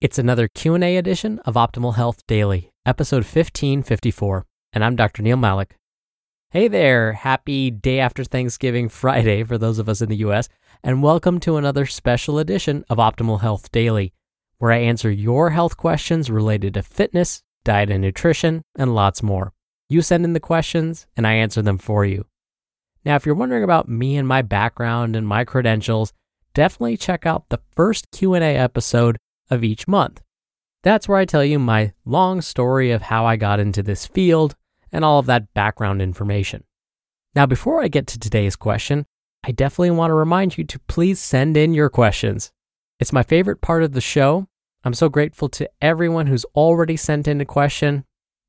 It's another Q&A edition of Optimal Health Daily, episode 1554, and I'm Dr. Neal Malik. Hey there, happy day after Thanksgiving Friday for those of us in the US, and welcome to another special edition of Optimal Health Daily, where I answer your health questions related to fitness, diet and nutrition, and lots more. You send in the questions and I answer them for you. Now, if you're wondering about me and my background and my credentials, definitely check out the first Q&A episode of each month. That's where I tell you my long story of how I got into this field and all of that background information. Now, before I get to today's question, I definitely want to remind you to please send in your questions. It's my favorite part of the show. I'm so grateful to everyone who's already sent in a question.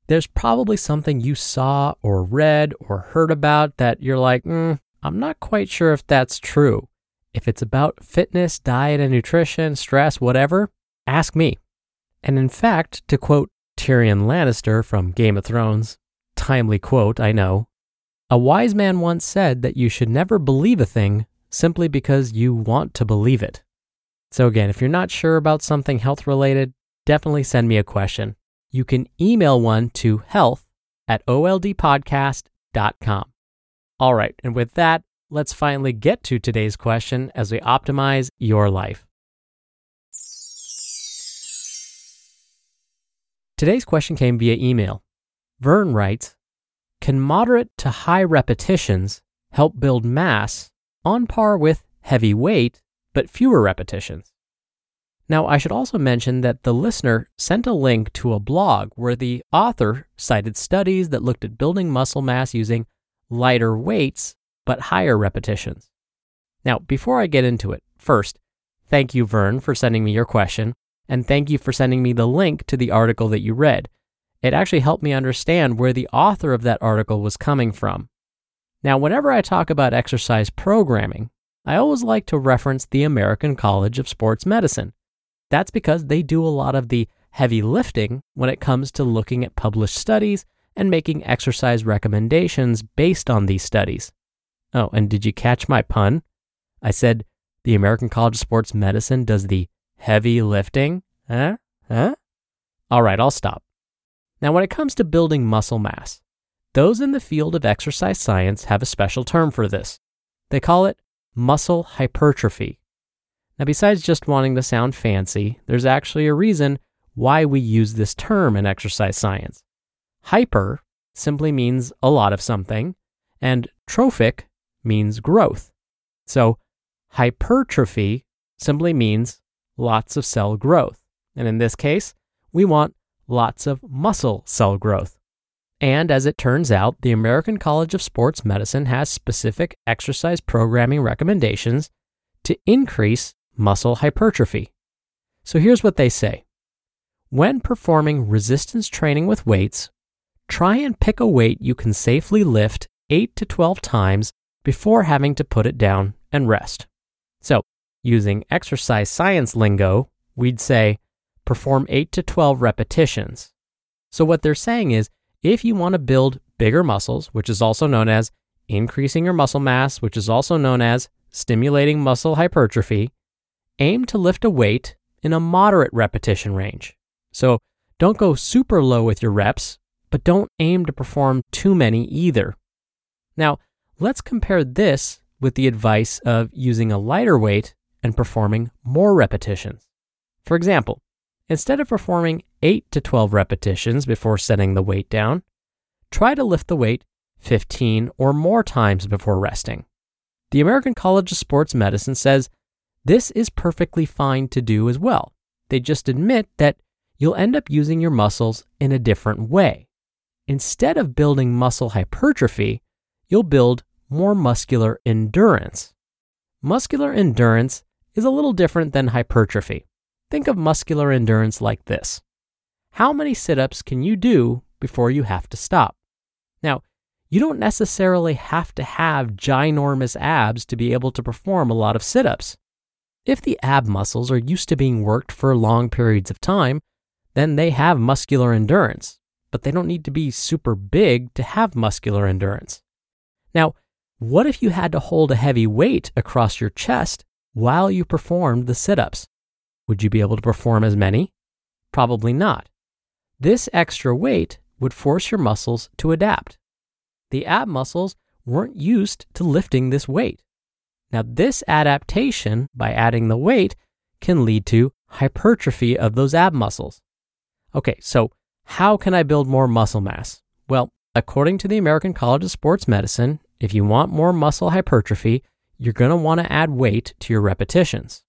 There's probably something you saw or read or heard about that you're like, mm, I'm not quite sure if that's true. If it's about fitness, diet, and nutrition, stress, whatever, Ask me. And in fact, to quote Tyrion Lannister from Game of Thrones, timely quote, I know, a wise man once said that you should never believe a thing simply because you want to believe it. So, again, if you're not sure about something health related, definitely send me a question. You can email one to health at oldpodcast.com. All right, and with that, let's finally get to today's question as we optimize your life. Today's question came via email. Vern writes Can moderate to high repetitions help build mass on par with heavy weight, but fewer repetitions? Now, I should also mention that the listener sent a link to a blog where the author cited studies that looked at building muscle mass using lighter weights but higher repetitions. Now, before I get into it, first, thank you, Vern, for sending me your question and thank you for sending me the link to the article that you read. It actually helped me understand where the author of that article was coming from. Now, whenever I talk about exercise programming, I always like to reference the American College of Sports Medicine. That's because they do a lot of the heavy lifting when it comes to looking at published studies and making exercise recommendations based on these studies. Oh, and did you catch my pun? I said the American College of Sports Medicine does the Heavy lifting? Huh? Huh? All right, I'll stop. Now, when it comes to building muscle mass, those in the field of exercise science have a special term for this. They call it muscle hypertrophy. Now, besides just wanting to sound fancy, there's actually a reason why we use this term in exercise science. Hyper simply means a lot of something, and trophic means growth. So, hypertrophy simply means lots of cell growth. And in this case, we want lots of muscle cell growth. And as it turns out, the American College of Sports Medicine has specific exercise programming recommendations to increase muscle hypertrophy. So here's what they say When performing resistance training with weights, try and pick a weight you can safely lift 8 to 12 times before having to put it down and rest. So, using exercise science lingo, we'd say perform 8 to 12 repetitions. So, what they're saying is if you want to build bigger muscles, which is also known as increasing your muscle mass, which is also known as stimulating muscle hypertrophy, aim to lift a weight in a moderate repetition range. So, don't go super low with your reps, but don't aim to perform too many either. Now, let's compare this with the advice of using a lighter weight and performing more repetitions. For example, instead of performing 8 to 12 repetitions before setting the weight down, try to lift the weight 15 or more times before resting. The American College of Sports Medicine says this is perfectly fine to do as well. They just admit that you'll end up using your muscles in a different way. Instead of building muscle hypertrophy, you'll build more muscular endurance. Muscular endurance is a little different than hypertrophy. Think of muscular endurance like this How many sit ups can you do before you have to stop? Now, you don't necessarily have to have ginormous abs to be able to perform a lot of sit ups. If the ab muscles are used to being worked for long periods of time, then they have muscular endurance, but they don't need to be super big to have muscular endurance. Now, what if you had to hold a heavy weight across your chest while you performed the sit ups? Would you be able to perform as many? Probably not. This extra weight would force your muscles to adapt the ab muscles weren't used to lifting this weight. Now, this adaptation by adding the weight can lead to hypertrophy of those ab muscles. Okay, so how can I build more muscle mass? Well, according to the American College of Sports Medicine, if you want more muscle hypertrophy, you're going to want to add weight to your repetitions.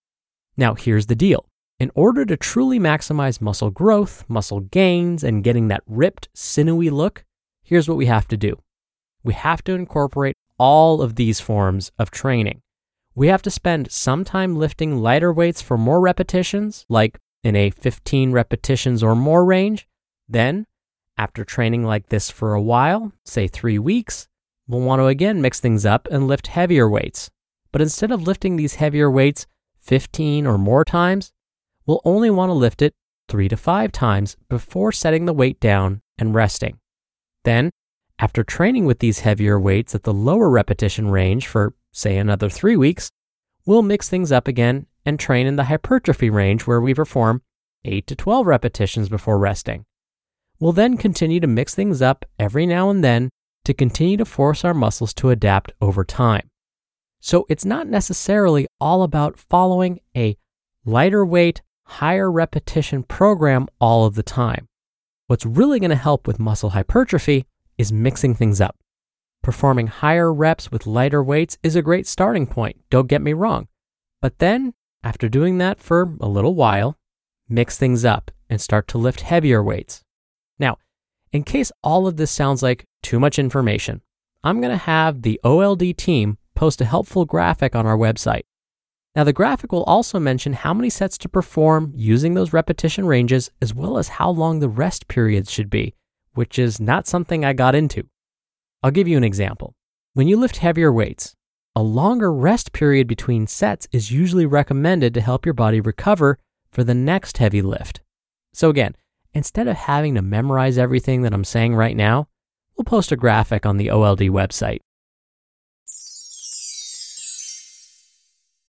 Now, here's the deal. In order to truly maximize muscle growth, muscle gains, and getting that ripped, sinewy look, here's what we have to do we have to incorporate all of these forms of training. We have to spend some time lifting lighter weights for more repetitions, like in a 15 repetitions or more range. Then, after training like this for a while, say three weeks, we'll want to again mix things up and lift heavier weights. But instead of lifting these heavier weights 15 or more times, we'll only want to lift it three to five times before setting the weight down and resting. Then, after training with these heavier weights at the lower repetition range for, say, another three weeks, we'll mix things up again and train in the hypertrophy range where we perform 8 to 12 repetitions before resting. We'll then continue to mix things up every now and then to continue to force our muscles to adapt over time. So it's not necessarily all about following a lighter weight, higher repetition program all of the time. What's really going to help with muscle hypertrophy is mixing things up. Performing higher reps with lighter weights is a great starting point, don't get me wrong. But then, after doing that for a little while, mix things up and start to lift heavier weights. Now, in case all of this sounds like too much information, I'm going to have the OLD team post a helpful graphic on our website. Now, the graphic will also mention how many sets to perform using those repetition ranges, as well as how long the rest periods should be which is not something I got into. I'll give you an example. When you lift heavier weights, a longer rest period between sets is usually recommended to help your body recover for the next heavy lift. So, again, instead of having to memorize everything that I'm saying right now, we'll post a graphic on the OLD website.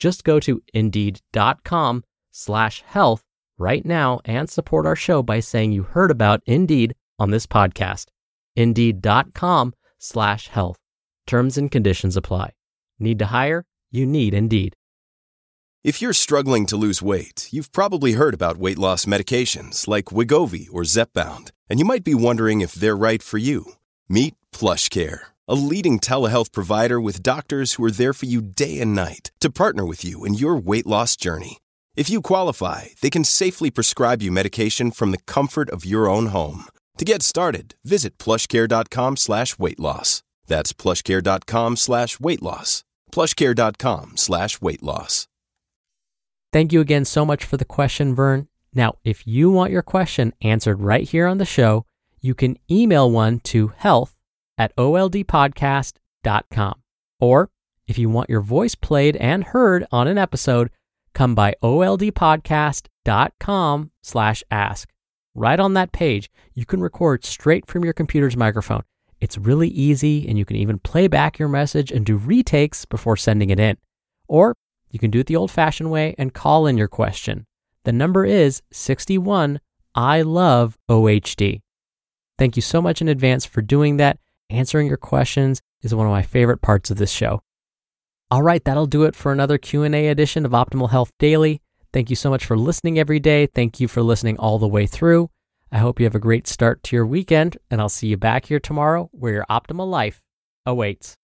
Just go to indeed.com slash health right now and support our show by saying you heard about Indeed on this podcast. Indeed.com slash health. Terms and conditions apply. Need to hire? You need Indeed. If you're struggling to lose weight, you've probably heard about weight loss medications like Wegovy or Zepbound, and you might be wondering if they're right for you. Meet PlushCare, a leading telehealth provider with doctors who are there for you day and night to partner with you in your weight loss journey. If you qualify, they can safely prescribe you medication from the comfort of your own home. To get started, visit plushcare.com slash weight loss. That's plushcare.com slash weight loss. Plushcare.com slash weight loss. Thank you again so much for the question, Vern. Now, if you want your question answered right here on the show, you can email one to health at oldpodcast.com. Or if you want your voice played and heard on an episode, come by oldpodcast.com slash ask. Right on that page, you can record straight from your computer's microphone. It's really easy, and you can even play back your message and do retakes before sending it in. Or you can do it the old fashioned way and call in your question. The number is 61 I love OHD. Thank you so much in advance for doing that. Answering your questions is one of my favorite parts of this show. All right, that'll do it for another Q&A edition of Optimal Health Daily. Thank you so much for listening every day. Thank you for listening all the way through. I hope you have a great start to your weekend, and I'll see you back here tomorrow where your optimal life awaits.